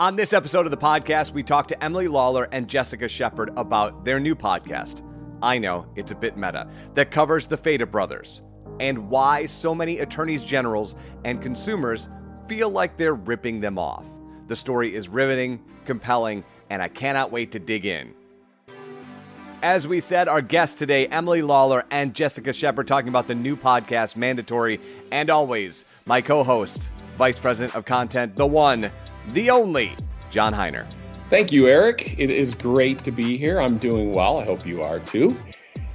On this episode of the podcast, we talk to Emily Lawler and Jessica Shepard about their new podcast. I know it's a bit meta that covers the Fata brothers and why so many attorneys generals and consumers feel like they're ripping them off. The story is riveting, compelling, and I cannot wait to dig in. As we said, our guests today, Emily Lawler and Jessica Shepard, talking about the new podcast, Mandatory, and always my co host, Vice President of Content, the one, the only John Hiner. Thank you, Eric. It is great to be here. I'm doing well. I hope you are too.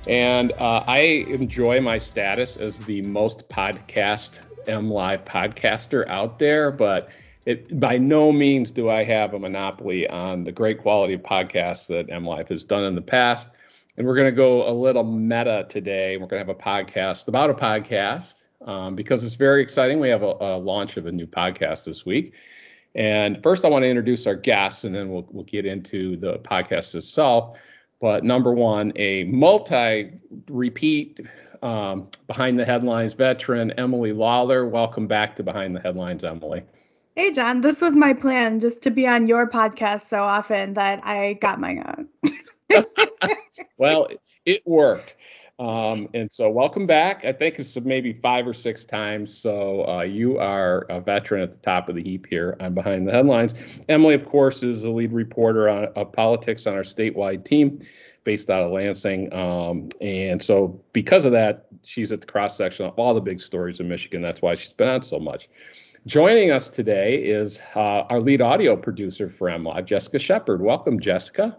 And uh, I enjoy my status as the most podcast M Live podcaster out there, but it by no means do I have a monopoly on the great quality of podcasts that M Live has done in the past. And we're going to go a little meta today. We're going to have a podcast about a podcast um, because it's very exciting. We have a, a launch of a new podcast this week. And first, I want to introduce our guests, and then we'll we'll get into the podcast itself. But number one, a multi-repeat um, behind the headlines veteran, Emily Lawler. Welcome back to Behind the Headlines, Emily. Hey, John. This was my plan, just to be on your podcast so often that I got my own. well, it worked. Um, and so, welcome back. I think it's maybe five or six times. So, uh, you are a veteran at the top of the heap here on Behind the Headlines. Emily, of course, is the lead reporter on, of politics on our statewide team based out of Lansing. Um, and so, because of that, she's at the cross section of all the big stories in Michigan. That's why she's been on so much. Joining us today is uh, our lead audio producer for MLive, Jessica Shepard. Welcome, Jessica.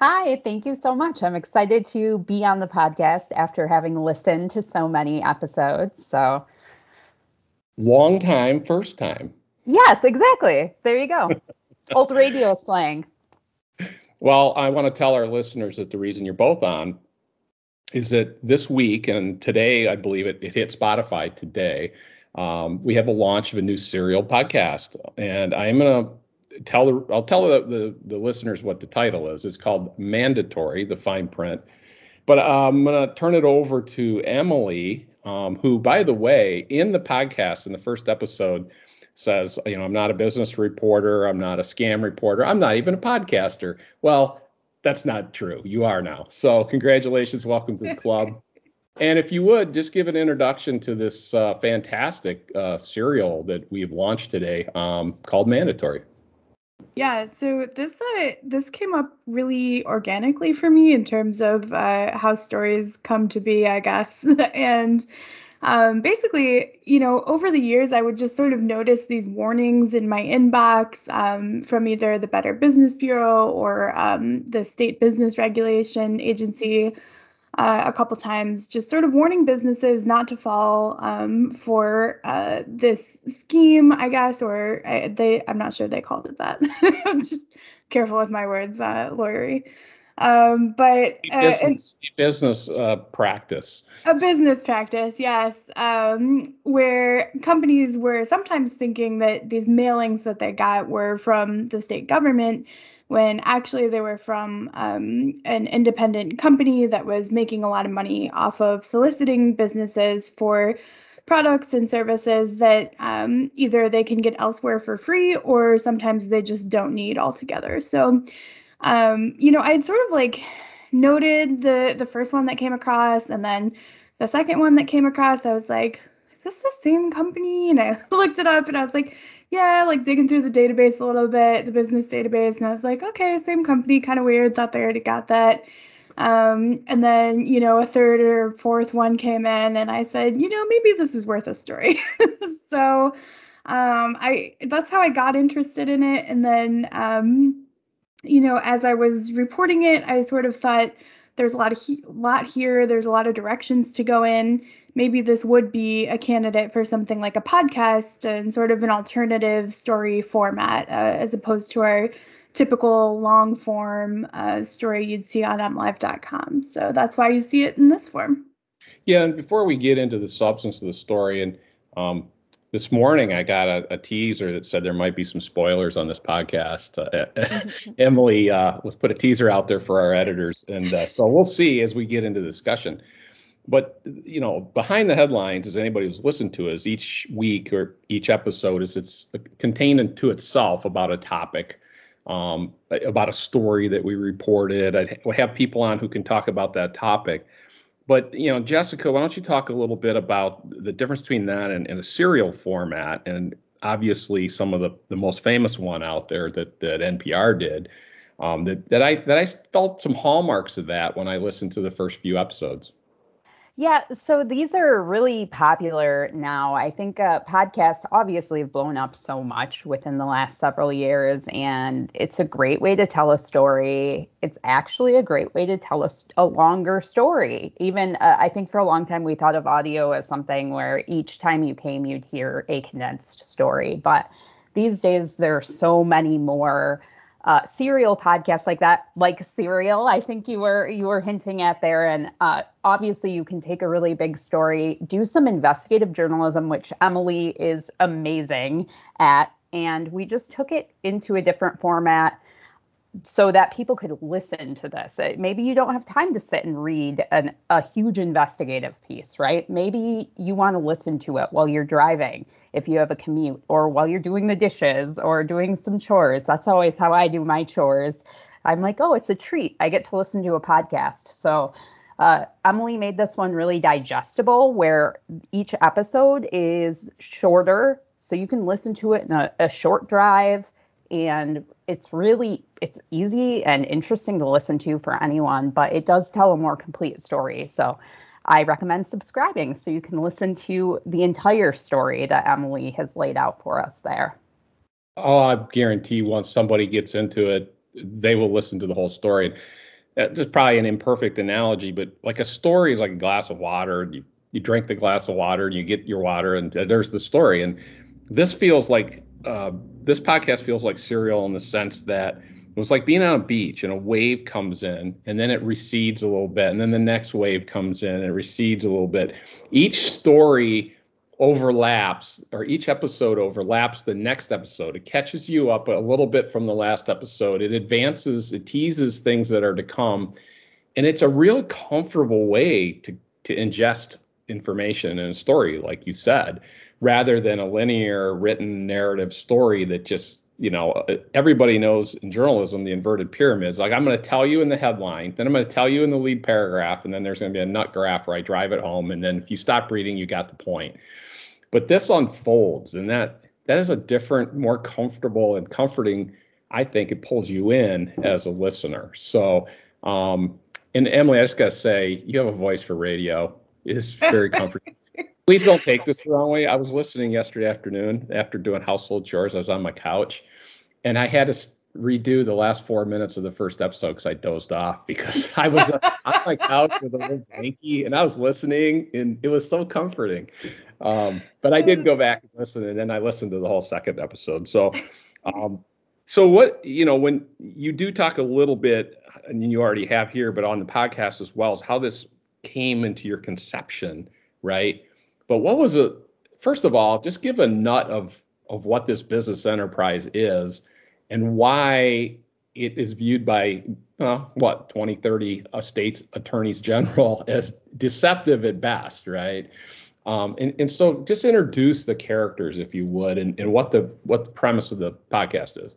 Hi, thank you so much. I'm excited to be on the podcast after having listened to so many episodes. So, long time, first time. Yes, exactly. There you go. Old radio slang. Well, I want to tell our listeners that the reason you're both on is that this week and today, I believe it, it hit Spotify today. Um, we have a launch of a new serial podcast, and I am going to tell the, I'll tell the, the, the listeners what the title is. It's called Mandatory, the fine print. But uh, I'm going to turn it over to Emily, um, who, by the way, in the podcast in the first episode says, you know, I'm not a business reporter, I'm not a scam reporter, I'm not even a podcaster. Well, that's not true. You are now. So congratulations, welcome to the club. and if you would just give an introduction to this uh, fantastic uh, serial that we've launched today um, called Mandatory. Yeah, so this uh, this came up really organically for me in terms of uh, how stories come to be, I guess. and um, basically, you know, over the years, I would just sort of notice these warnings in my inbox um, from either the Better Business Bureau or um, the State Business Regulation Agency uh, a couple times, just sort of warning businesses not to fall um, for uh, this scheme, I guess, or I, they, I'm not sure they called it that. I'm just careful with my words, uh, lawyery. Um, but uh, business, business uh, practice. A business practice, yes, um, where companies were sometimes thinking that these mailings that they got were from the state government when actually they were from um, an independent company that was making a lot of money off of soliciting businesses for products and services that um, either they can get elsewhere for free or sometimes they just don't need altogether. So, um, you know, I had sort of like noted the the first one that came across, and then the second one that came across, I was like, is this the same company? And I looked it up, and I was like, yeah, like digging through the database a little bit, the business database, and I was like, okay, same company, kind of weird. Thought they already got that. Um, and then, you know, a third or fourth one came in, and I said, you know, maybe this is worth a story. so, um, I that's how I got interested in it. And then, um, you know, as I was reporting it, I sort of thought there's a lot of he- lot here. There's a lot of directions to go in maybe this would be a candidate for something like a podcast and sort of an alternative story format uh, as opposed to our typical long form uh, story you'd see on mlive.com. So that's why you see it in this form. Yeah, and before we get into the substance of the story, and um, this morning I got a, a, teaser that said there might be some spoilers on this podcast. Uh, Emily uh, was put a teaser out there for our editors, and uh, so we'll see as we get into the discussion. but you know, behind the headlines, as anybody who's listened to us each week or each episode is it's contained into itself about a topic, um, about a story that we reported. I have people on who can talk about that topic. But you know, Jessica, why don't you talk a little bit about the difference between that and, and a serial format, and obviously some of the, the most famous one out there that that NPR did. Um, that that I that I felt some hallmarks of that when I listened to the first few episodes. Yeah, so these are really popular now. I think uh, podcasts obviously have blown up so much within the last several years, and it's a great way to tell a story. It's actually a great way to tell a, a longer story. Even uh, I think for a long time we thought of audio as something where each time you came, you'd hear a condensed story. But these days, there are so many more uh, serial podcasts like that, like Serial. I think you were you were hinting at there, and uh, obviously you can take a really big story, do some investigative journalism, which Emily is amazing at, and we just took it into a different format so that people could listen to this. Maybe you don't have time to sit and read an, a huge investigative piece, right? Maybe you want to listen to it while you're driving, if you have a commute, or while you're doing the dishes or doing some chores. That's always how I do my chores. I'm like, oh, it's a treat. I get to listen to a podcast. So, uh, Emily made this one really digestible, where each episode is shorter, so you can listen to it in a, a short drive and it's really it's easy and interesting to listen to for anyone but it does tell a more complete story. So i recommend subscribing so you can listen to the entire story that emily has laid out for us there. Oh i guarantee once somebody gets into it they will listen to the whole story. That's probably an imperfect analogy but like a story is like a glass of water. You, you drink the glass of water and you get your water and there's the story. And this feels like uh, this podcast feels like serial in the sense that it was like being on a beach and a wave comes in and then it recedes a little bit and then the next wave comes in and it recedes a little bit. Each story overlaps or each episode overlaps the next episode. It catches you up a little bit from the last episode. It advances, it teases things that are to come. And it's a real comfortable way to to ingest information in a story, like you said rather than a linear written narrative story that just you know everybody knows in journalism the inverted pyramids. Like i'm going to tell you in the headline then i'm going to tell you in the lead paragraph and then there's going to be a nut graph where i drive it home and then if you stop reading you got the point. But this unfolds and that that is a different more comfortable and comforting i think it pulls you in as a listener. So um and emily i just got to say you have a voice for radio. It's very comforting please don't take this the wrong way. I was listening yesterday afternoon after doing household chores. I was on my couch and I had to redo the last four minutes of the first episode because I dozed off because I was on my couch with a little blankie and I was listening and it was so comforting. Um, but I did go back and listen and then I listened to the whole second episode. So, um, so what you know when you do talk a little bit and you already have here, but on the podcast as well, is how this came into your conception, right? But what was it? First of all, just give a nut of of what this business enterprise is and why it is viewed by uh, what 20 30 uh, states attorneys general as deceptive at best right um, and, and so just introduce the characters if you would and, and what the what the premise of the podcast is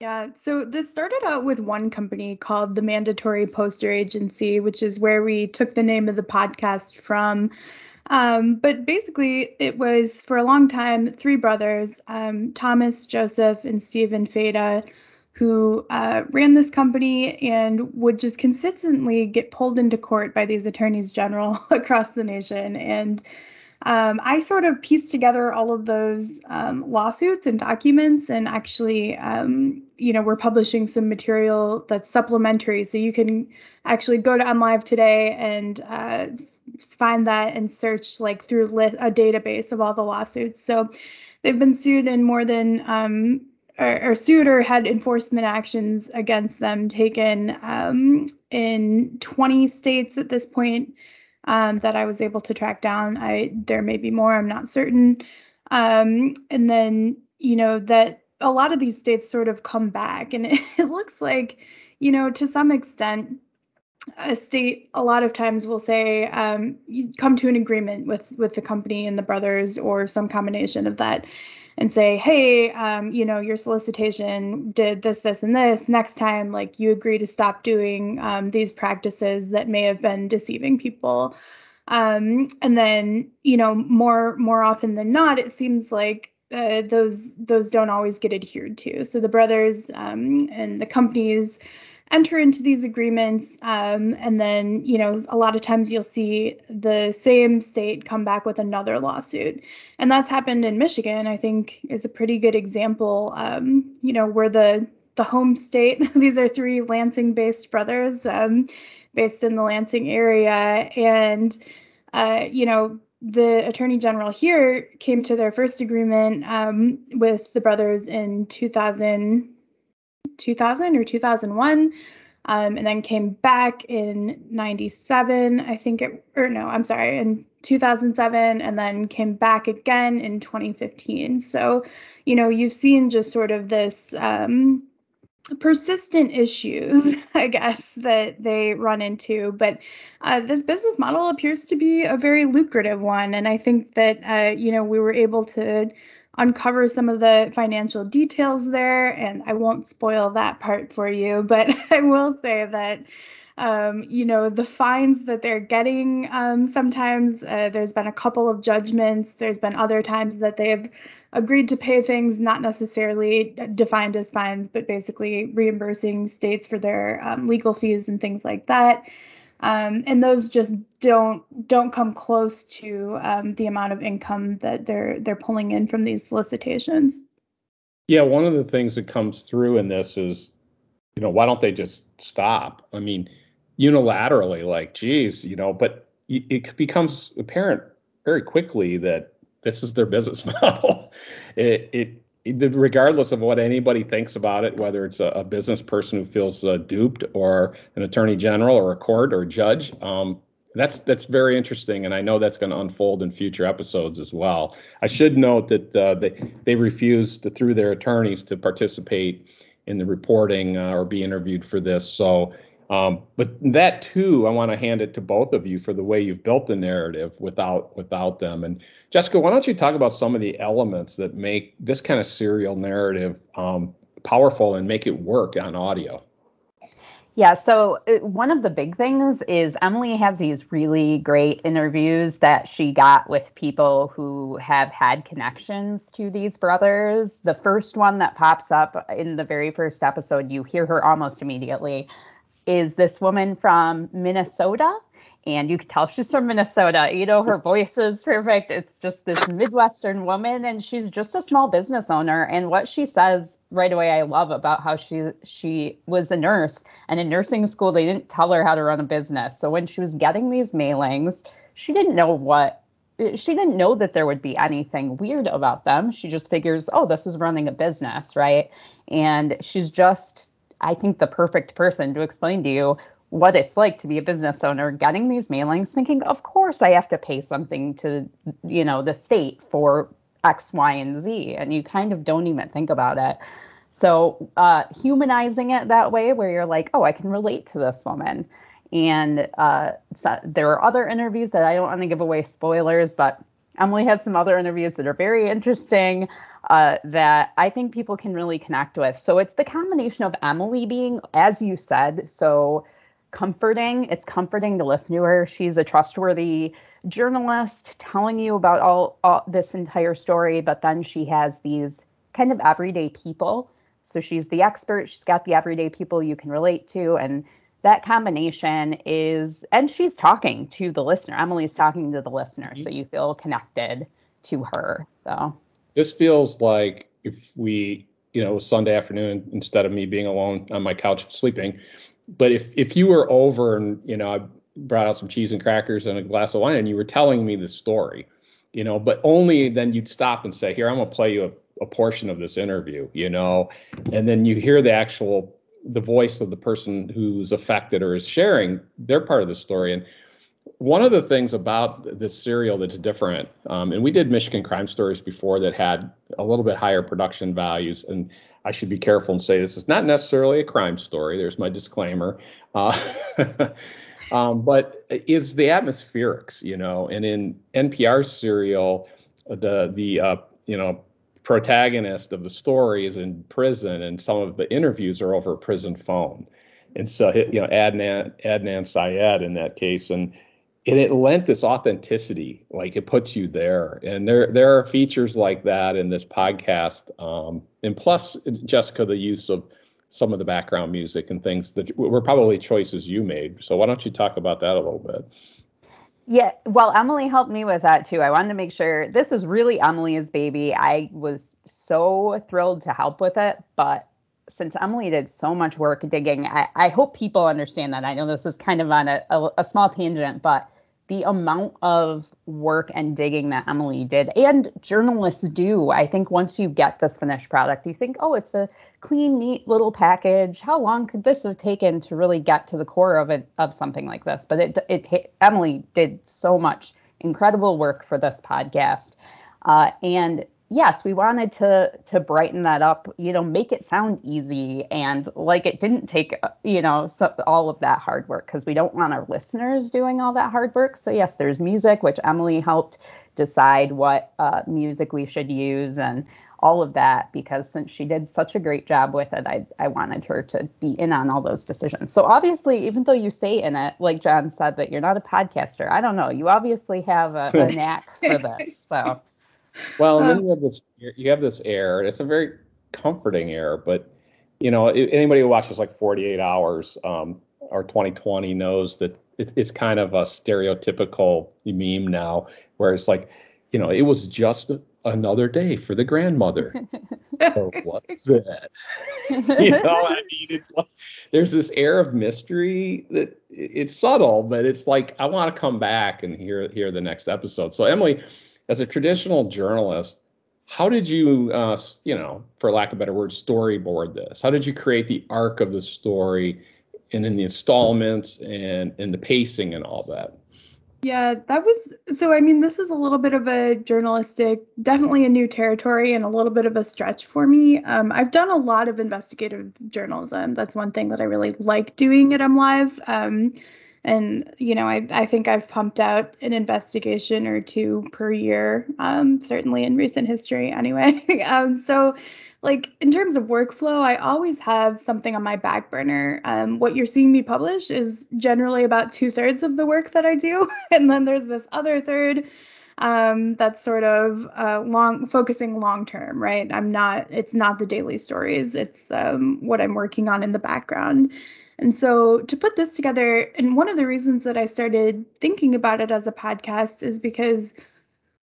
yeah, so this started out with one company called the Mandatory Poster Agency, which is where we took the name of the podcast from. Um, but basically, it was for a long time three brothers, um, Thomas, Joseph, and Stephen Fata, who uh, ran this company and would just consistently get pulled into court by these attorneys general across the nation. And um, I sort of pieced together all of those um, lawsuits and documents, and actually, um, you know, we're publishing some material that's supplementary. So you can actually go to MLive today and uh, find that and search like through li- a database of all the lawsuits. So they've been sued in more than um, or, or, sued or had enforcement actions against them taken um, in 20 states at this point um, that I was able to track down. I there may be more. I'm not certain. Um, and then you know that a lot of these states sort of come back, and it, it looks like you know to some extent a state a lot of times will say um, you come to an agreement with with the company and the brothers or some combination of that and say hey um, you know your solicitation did this this and this. Next time like you agree to stop doing um, these practices that may have been deceiving people. Um, and then you know more more often than not it seems like uh, those those don't always get adhered to. So the brothers um, and the companies enter into these agreements um, and then you know a lot of times you'll see the same state come back with another lawsuit. And that's happened in michigan i think is a pretty good example um, you know where the the home state these are three lansing based brothers um, based in the lansing area. And uh, you know the attorney general here came to their first agreement um, with the brothers in 2000 2000 or 2001 um, and then came back in 97 i think it or no i'm sorry in 2007 and then came back again in 2015 so you know you've seen just sort of this um, persistent issues i guess that they run into. But uh, this business model appears to be a very lucrative one and i think that uh, you know we were able to uncover some of the financial details there, and I won't spoil that part for you, but I will say that. Um, you know, the fines that they're getting um, sometimes, uh, there's been a couple of judgments. There's been other times that they've agreed to pay things not necessarily defined as fines, but basically reimbursing states for their um, legal fees and things like that um, and those just don't don't come close to um, the amount of income that they're they're pulling in from these solicitations. Yeah, one of the things that comes through in this is, you know, why don't they just stop? I mean, unilaterally, like, geez, you know, but it becomes apparent very quickly that this is their business model. It it regardless of what anybody thinks about it, whether it's a, a business person who feels uh, duped or an attorney general or a court or a judge, um, that's that's very interesting, and I know that's going to unfold in future episodes as well. I should note that uh, they they refused to, through their attorneys to participate in the reporting uh, or be interviewed for this. So um, but that too, I want to hand it to both of you for the way you've built the narrative without without them. And Jessica, why don't you talk about some of the elements that make this kind of serial narrative um, powerful and make it work on audio? Yeah, so uh, one of the big things is Emily has these really great interviews that she got with people who have had connections to these brothers. The first one that pops up in the very first episode, you hear her almost immediately is this woman from Minnesota. And you can tell she's from Minnesota. You know, her voice is perfect. It's just this Midwestern woman, and she's just a small business owner. And what she says right away, I love about how she she was a nurse, and in nursing school, they didn't tell her how to run a business. So when she was getting these mailings, she didn't know what she didn't know that there would be anything weird about them. She just figures, oh, this is running a business, right? And she's just I think, the perfect person to explain to you what it's like to be a business owner getting these mailings thinking of course i have to pay something to you know the state for x y and z and you kind of don't even think about it. So uh, humanizing it that way where you're like oh i can relate to this woman. And uh, there are other interviews that i don't want to give away spoilers but emily has some other interviews that are very interesting uh, that I think people can really connect with. So it's the combination of Emily being, as you said, so comforting. It's comforting to listen to her. She's a trustworthy journalist telling you about all, all this entire story, but then she has these kind of everyday people. So she's the expert. She's got the everyday people you can relate to, and that combination is, and she's talking to the listener. Emily's talking to the listener, mm-hmm. so you feel connected to her. So this feels like if we, you know, Sunday afternoon instead of me being alone on my couch sleeping. But if if you were over and you know I brought out some cheese and crackers and a glass of wine and you were telling me the story, you know, but only then you'd stop and say, "Here, I'm gonna play you a, a portion of this interview," you know, and then you hear the actual the voice of the person who's affected or is sharing their part of the story and one of the things about this serial that's different, um, and we did Michigan crime stories before that had a little bit higher production values, and I should be careful and say this is not necessarily a crime story. There's my disclaimer. Uh, um, but is the atmospherics, you know, and in NPR serial, the the uh, you know protagonist of the story is in prison, and some of the interviews are over a prison phone. And so, you know, Adnan Adnan Syed in that case, and and it lent this authenticity, like it puts you there. And there there are features like that in this podcast, um, and plus, Jessica, the use of some of the background music and things that were probably choices you made. So why don't you talk about that a little bit? Yeah, well, Emily helped me with that too. I wanted to make sure this was really Emily's baby. I was so thrilled to help with it, but since Emily did so much work digging, I, I hope people understand that. I know this is kind of on a, a, a small tangent, but the amount of work and digging that Emily did and journalists do. I think once you get this finished product, you think, oh, it's a clean, neat little package. How long could this have taken to really get to the core of it of something like this? But it it Emily did so much incredible work for this podcast. Uh, and yes, we wanted to to brighten that up, you know, make it sound easy and like it didn't take, uh, you know, so, all of that hard work because we don't want our listeners doing all that hard work. So yes, there's music, which Emily helped decide what uh, music we should use and all of that because since she did such a great job with it, I, I wanted her to be in on all those decisions. So obviously, even though you say in it, like John said, that you're not a podcaster, I don't know, you obviously have a, a knack for this. So well, and then you have this you have this air. It's a very comforting air, but you know anybody who watches like 48 Hours um, or 2020 knows that it, it's kind of a stereotypical meme now, where it's like, you know, it was just another day for the grandmother. or what's that? you know, I mean, it's like there's this air of mystery that it's subtle, but it's like I want to come back and hear hear the next episode. So Emily as a traditional journalist, how did you, uh, you know, for lack of a better word, storyboard this? How did you create the arc of the story and in the installments and in the pacing and all that? Yeah, that was so. I mean, this is a little bit of a journalistic, definitely a new territory and a little bit of a stretch for me. Um, I've done a lot of investigative journalism. That's one thing that I really like doing at MLive. Um, and you know I, I think i've pumped out an investigation or two per year um, certainly in recent history anyway. Um, so like in terms of workflow i always have something on my back burner. Um, what you're seeing me publish is generally about two-thirds of the work that i do. And then there's this other third um, that's sort of uh, long focusing long term right? I'm not it's not the daily stories. It's um, what i'm working on in the background and so to put this together, and one of the reasons that I started thinking about it as a podcast is because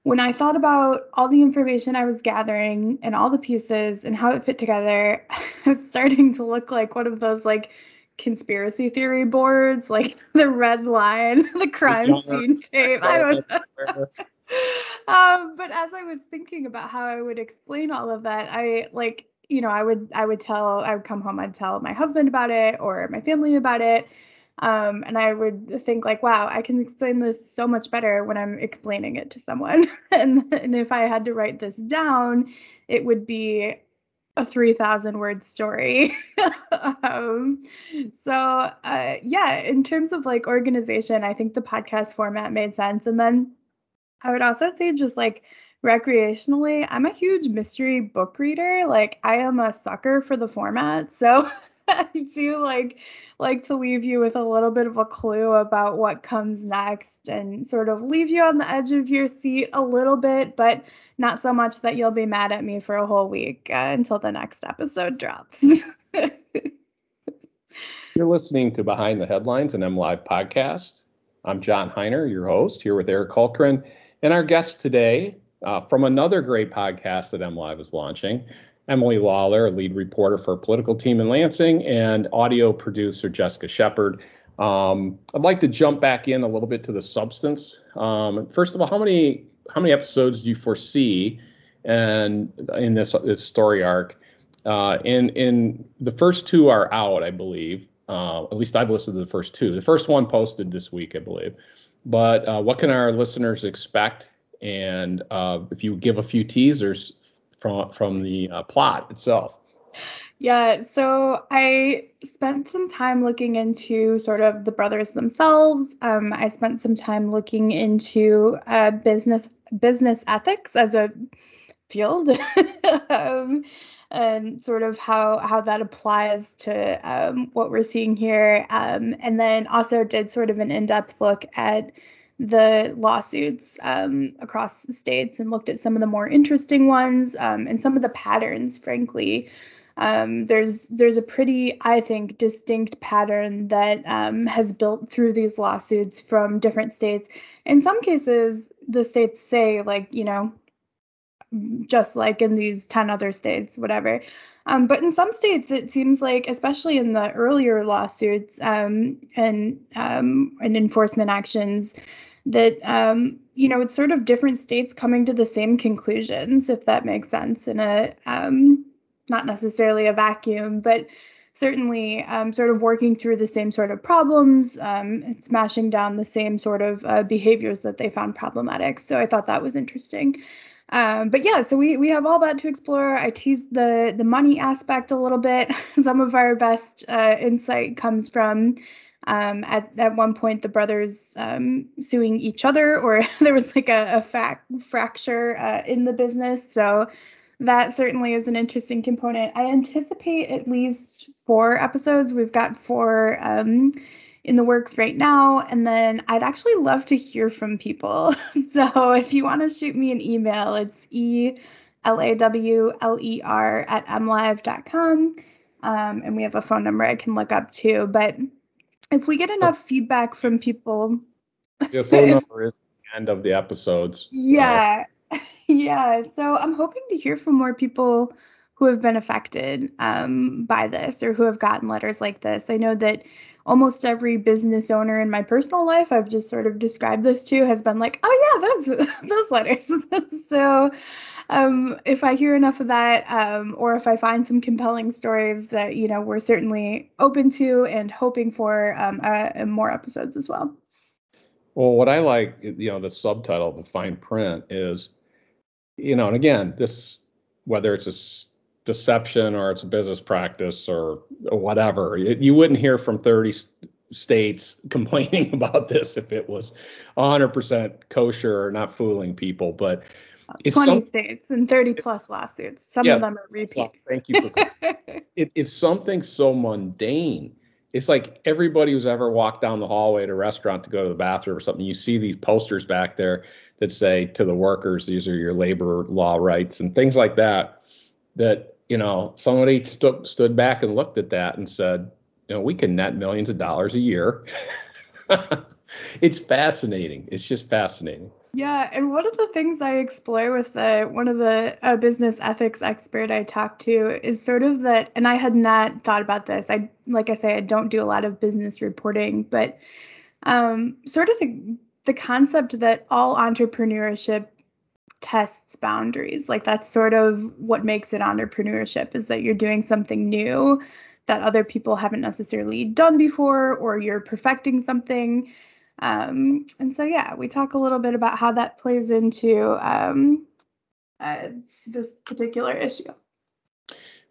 when I thought about all the information I was gathering and all the pieces and how it fit together, I was starting to look like one of those like conspiracy theory boards, like the red line, the crime scene tape. I don't know. um, but as I was thinking about how I would explain all of that, I like you know, I would I would tell I would come home I'd tell my husband about it or my family about it. Um, and I would think like, wow, I can explain this so much better when I'm explaining it to someone. and, and if I had to write this down, it would be a 3000 word story um, so uh, yeah in terms of like organization i think the podcast format made sense and then i would also say just like recreationally, I'm a huge mystery book reader. Like I am a sucker for the format. So I do like like to leave you with a little bit of a clue about what comes next and sort of leave you on the edge of your seat a little bit, but not so much that you'll be mad at me for a whole week uh, until the next episode drops. You're listening to Behind the Headlines, an Live podcast. I'm John Hiner, your host, here with Eric Hultgren. And our guest today uh, from another great podcast that MLive is launching. Emily Lawler, lead reporter for political team in Lansing, and audio producer Jessica Shepard. Um, I'd like to jump back in a little bit to the substance. Um, first of all, how many how many episodes do you foresee, and in this this story arc? Uh, in in the first two are out, I believe. Uh, at least I've listened to the first two. The first one posted this week, I believe. But uh, what can our listeners expect and uh, if you give a few teasers from from the uh, plot itself. Yeah, so I spent some time looking into sort of the brothers themselves. Um, I spent some time looking into uh, business business ethics as a field, um, and sort of how how that applies to um, what we're seeing here. Um, and then also did sort of an in depth look at the lawsuits um, across the states and looked at some of the more interesting ones um, and some of the patterns, frankly. Um, there's there's a pretty, I think, distinct pattern that um, has built through these lawsuits from different states. In some cases, the states say like you know, just like in these ten other states, whatever. Um, but in some states, it seems like, especially in the earlier lawsuits um, and um, and enforcement actions, that um, you know it's sort of different states coming to the same conclusions, if that makes sense, in a um, not necessarily a vacuum, but certainly um, sort of working through the same sort of problems, um, smashing down the same sort of uh, behaviors that they found problematic. So I thought that was interesting. Um, but yeah, so we we have all that to explore. I teased the the money aspect a little bit. Some of our best uh, insight comes from um, at at one point the brothers um, suing each other, or there was like a, a fracture uh, in the business. So that certainly is an interesting component. I anticipate at least four episodes. We've got four um, in the works right now. And then I'd actually love to hear from people. so if you want to shoot me an email, it's e l a w l e r at mlive.com. Um, and we have a phone number I can look up too. But if we get enough feedback from people, the phone number is the end of the episodes. Yeah. Uh, yeah, so I'm hoping to hear from more people who have been affected um, by this or who have gotten letters like this. I know that almost every business owner in my personal life I've just sort of described this to has been like, oh yeah, those those letters. so um, if I hear enough of that, um, or if I find some compelling stories that you know we're certainly open to and hoping for um, uh, more episodes as well. Well, what I like, you know, the subtitle, the fine print is you know, and again, this whether it's a deception or it's a business practice or, or whatever, it, you wouldn't hear from 30 states complaining about this if it was 100% kosher or not fooling people. But it's 20 some, states and 30 plus lawsuits. Some yeah, of them are repeats. Thank you. For, it, it's something so mundane. It's like everybody who's ever walked down the hallway at a restaurant to go to the bathroom or something, you see these posters back there that say to the workers, these are your labor law rights and things like that. That, you know, somebody st- stood back and looked at that and said, you know, we can net millions of dollars a year. it's fascinating. It's just fascinating. Yeah, and one of the things I explore with the one of the uh, business ethics expert I talked to is sort of that, and I had not thought about this. I like I say, I don't do a lot of business reporting, but um, sort of the the concept that all entrepreneurship tests boundaries. Like that's sort of what makes it entrepreneurship is that you're doing something new that other people haven't necessarily done before, or you're perfecting something. Um, and so, yeah, we talk a little bit about how that plays into um, uh, this particular issue.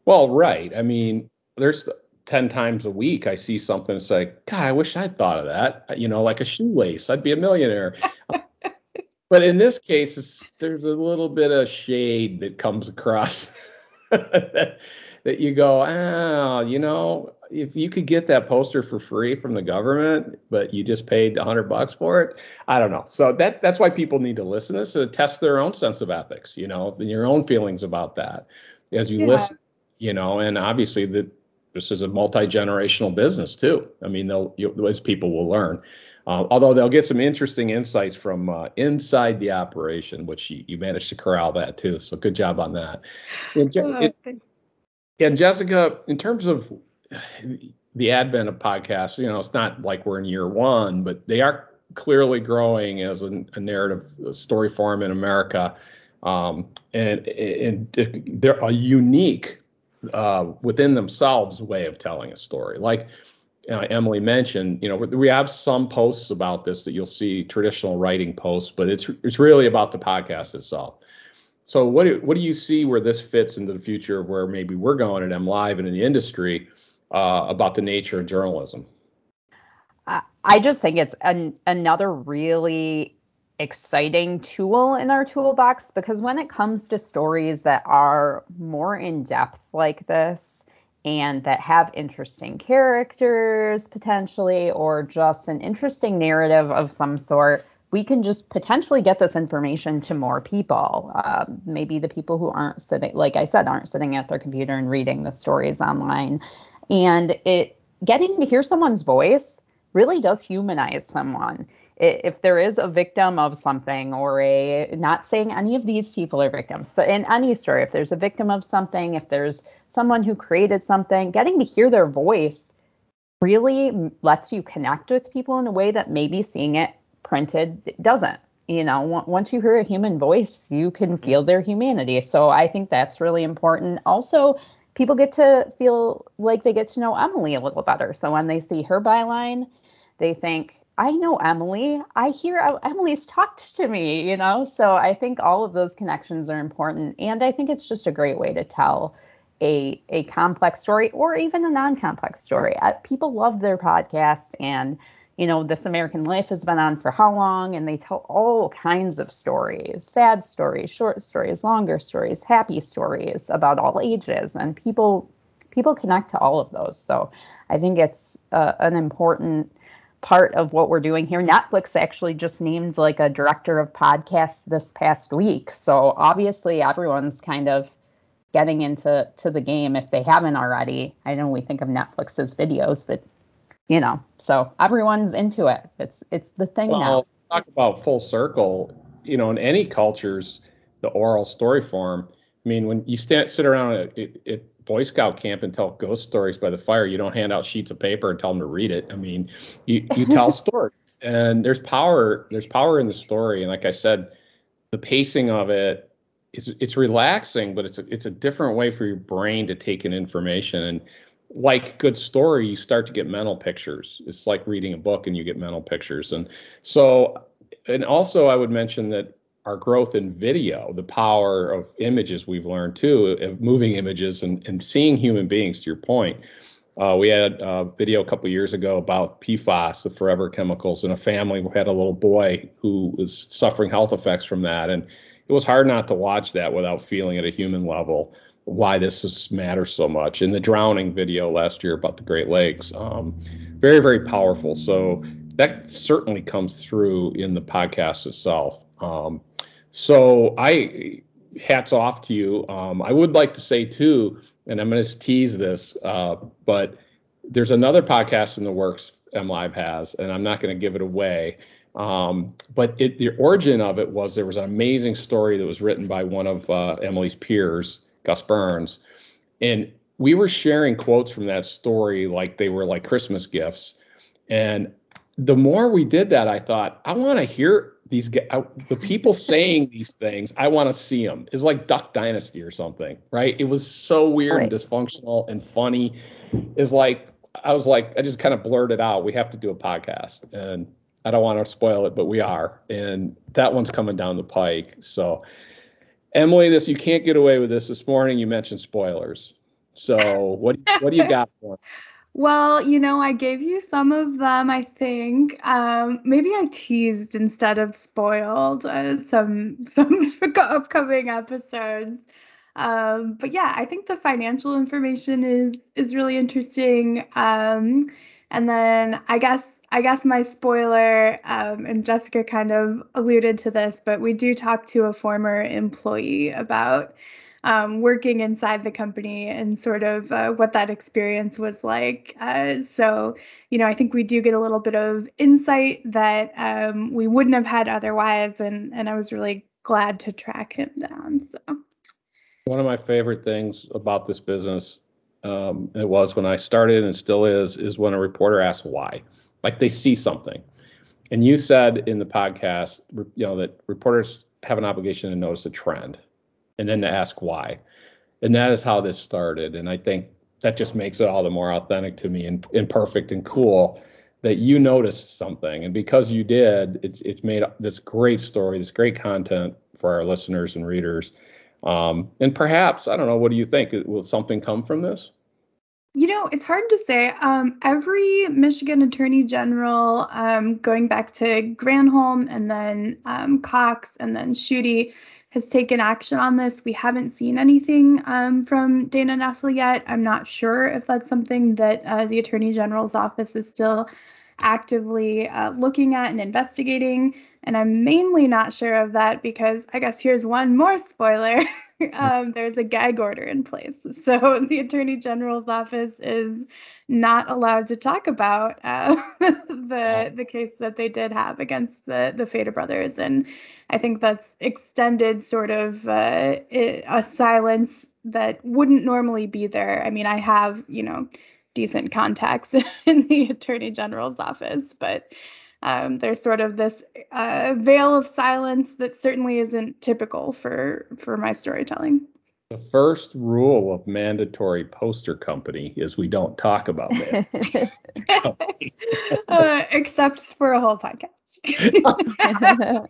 Well, right. I mean, there's 10 times a week I see something it's like, God, I wish I'd thought of that. You know, like a shoelace, I'd be a millionaire. but in this case, there's a little bit of shade that comes across that, that you go, oh, you know, if you could get that poster for free from the government, but you just paid a hundred bucks for it, I don't know. So that that's why people need to listen to this to test their own sense of ethics, you know, and your own feelings about that as you yeah. listen, you know, and obviously the this is a multi-generational business too. I mean, they'll you, those people will learn. Uh, although they'll get some interesting insights from uh, inside the operation, which you, you, managed to corral that too. So good job on that. And, oh, it, and Jessica, in terms of the advent of podcasts, you know, it's not like we're in year one, but they are clearly growing as a, a narrative story form in America. Um, and, and they're a unique uh, within themselves way of telling a story. Like uh, Emily mentioned, you know, we have some posts about this that you'll see traditional writing posts, but it's it's really about the podcast itself. So what do, what do you see where this fits into the future of where maybe we're going at M Live and in the industry uh, about the nature of journalism? I just think it's an, another really exciting tool in our toolbox because when it comes to stories that are more in depth like this and that have interesting characters potentially or just an interesting narrative of some sort we can just potentially get this information to more people. Uh, maybe the people who aren't sitting, like I said, aren't sitting at their computer and reading the stories online. And it getting to hear someone's voice really does humanize someone. If there is a victim of something, or a not saying any of these people are victims, but in any story, if there's a victim of something, if there's someone who created something, getting to hear their voice really lets you connect with people in a way that maybe seeing it printed doesn't you know once you hear a human voice you can mm-hmm. feel their humanity so i think that's really important also people get to feel like they get to know emily a little better. So when they see her byline they think i know emily. I hear emily's talked to me you know? So i think all of those connections are important. And i think it's just a great way to tell a, a complex story or even a non-complex story. Uh, people love their podcasts and you know, This American Life has been on for how long? And they tell all kinds of stories sad stories, short stories, longer stories, happy stories about all ages. And people people connect to all of those. So I think it's uh, an important part of what we're doing here. Netflix actually just named like a director of podcasts this past week. So obviously everyone's kind of getting into to the game if they haven't already. I know we think of Netflix as videos, but you know so everyone's into it. It's it's the thing well, now talk about full circle. You know in any cultures the oral story form i mean when you stand sit around at, at, boy scout camp and tell ghost stories by the fire you don't hand out sheets of paper and tell them to read it. I mean you you tell stories. And there's power there's power in the story. And like i said the pacing of it it's it's relaxing but it's a, it's a different way for your brain to take in information. And like good story, you start to get mental pictures. It's like reading a book and you get mental pictures. And so, and also I would mention that our growth in video, the power of images we've learned too, of moving images and, and seeing human beings, to your point. Uh, we had a video a couple years ago about PFAS, the forever chemicals, and a family who had a little boy who was suffering health effects from that. And it was hard not to watch that without feeling at a human level why this is, matters so much. In the drowning video last year about the Great Lakes, um, very very powerful. So that certainly comes through in the podcast itself. Um, so I hats off to you. Um, I would like to say too, and I'm going to tease this, uh, but there's another podcast in the works M Live has, and I'm not going to give it away. Um, but it, the origin of it was there was an amazing story that was written by one of uh, Emily's peers Gus Burns. And we were sharing quotes from that story like they were like Christmas gifts. And the more we did that, I thought, I want to hear these guys, uh, the people saying these things. I want to see them. It's like Duck Dynasty or something, right? It was so weird right. and dysfunctional and funny. It's like, I was like, I just kind of blurted out, we have to do a podcast. And I don't want to spoil it, but we are. And that one's coming down the pike. So Emily, this you can't get away with this. This morning you mentioned spoilers. So what what do you got for? Well, you know, I gave you some of them. I think um, maybe I teased instead of spoiled uh, some some upcoming episodes. Um, but yeah, I think the financial information is is really interesting. Um, and then I guess I guess my spoiler, um, and Jessica kind of alluded to this, but we do talk to a former employee about um, working inside the company and sort of uh, what that experience was like. Uh, so, you know, I think we do get a little bit of insight that um, we wouldn't have had otherwise, and and I was really glad to track him down. So, one of my favorite things about this business, um, it was when I started and still is, is when a reporter asks why like they see something. And you said in the podcast, you know, that reporters have an obligation to notice a trend and then to ask why. And that is how this started. And I think that just makes it all the more authentic to me and, and perfect and cool that you noticed something. And because you did, it's it's made this great story, this great content for our listeners and readers. Um, and perhaps, I don't know, what do you think? Will something come from this? You know, it's hard to say. Um, every Michigan Attorney General, um, going back to Granholm and then um, Cox and then Schuette, has taken action on this. We haven't seen anything um, from Dana Nessel yet. I'm not sure if that's something that uh, the Attorney General's office is still actively uh, looking at and investigating. And I'm mainly not sure of that because I guess here's one more spoiler. um, there's a gag order in place. So the Attorney General's office is not allowed to talk about uh, the the case that they did have against the the Fata brothers, and I think that's extended sort of uh, a silence that wouldn't normally be there. I mean, I have you know decent contacts in the Attorney General's office, but um, there's sort of this uh, veil of silence that certainly isn't typical for for my storytelling. The first rule of mandatory poster company is we don't talk about it. uh, except for a whole podcast.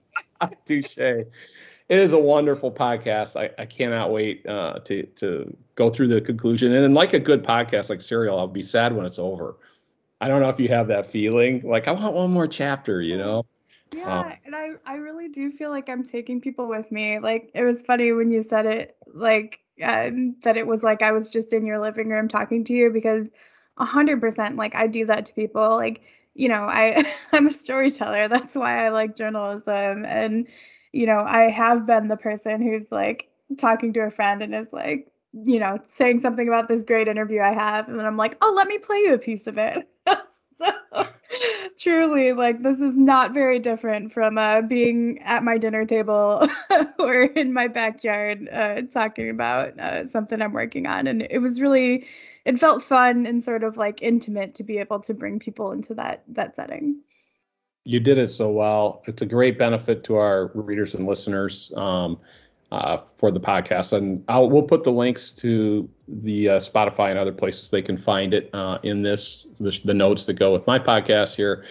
Touche. It is a wonderful podcast. I, I cannot wait uh, to to go through the conclusion. And like a good podcast like Serial, I'll be sad when it's over I don't know if you have that feeling. Like I want one more chapter, you know. Yeah, um, and I I really do feel like I'm taking people with me. Like it was funny when you said it, like um, that it was like I was just in your living room talking to you because a hundred percent like I do that to people. Like you know I I'm a storyteller. That's why I like journalism, and you know I have been the person who's like talking to a friend and is like you know saying something about this great interview I have, and then I'm like, oh, let me play you a piece of it. so truly like this is not very different from uh, being at my dinner table or in my backyard uh, talking about uh, something i'm working on. And it was really it felt fun and sort of like intimate to be able to bring people into that that setting. You did it so well. It's a great benefit to our readers and listeners. Um, uh, for the podcast. And I'll, we'll put the links to the uh, Spotify and other places they can find it uh, in this, this, the notes that go with my podcast here,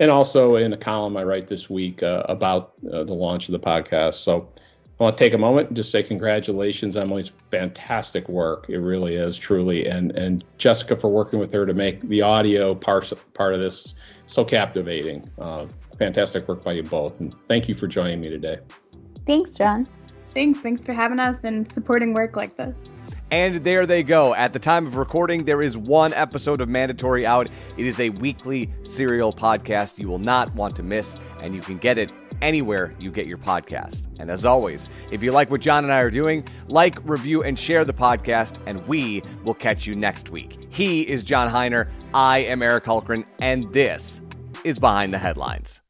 and also in a column I write this week uh, about uh, the launch of the podcast. So I want to take a moment and just say congratulations, Emily's fantastic work. It really is truly, and and Jessica for working with her to make the audio part part of this so captivating. Uh, fantastic work by you both, and thank you for joining me today. Thanks, John. Thanks. Thanks for having us and supporting work like this. And there they go. At the time of recording, there is one episode of Mandatory out. It is a weekly serial podcast you will not want to miss, and you can get it anywhere you get your podcast. And as always, if you like what John and I are doing, like, review, and share the podcast, and we will catch you next week. He is John Hiner. I am Eric Hultgren, and this is Behind the Headlines.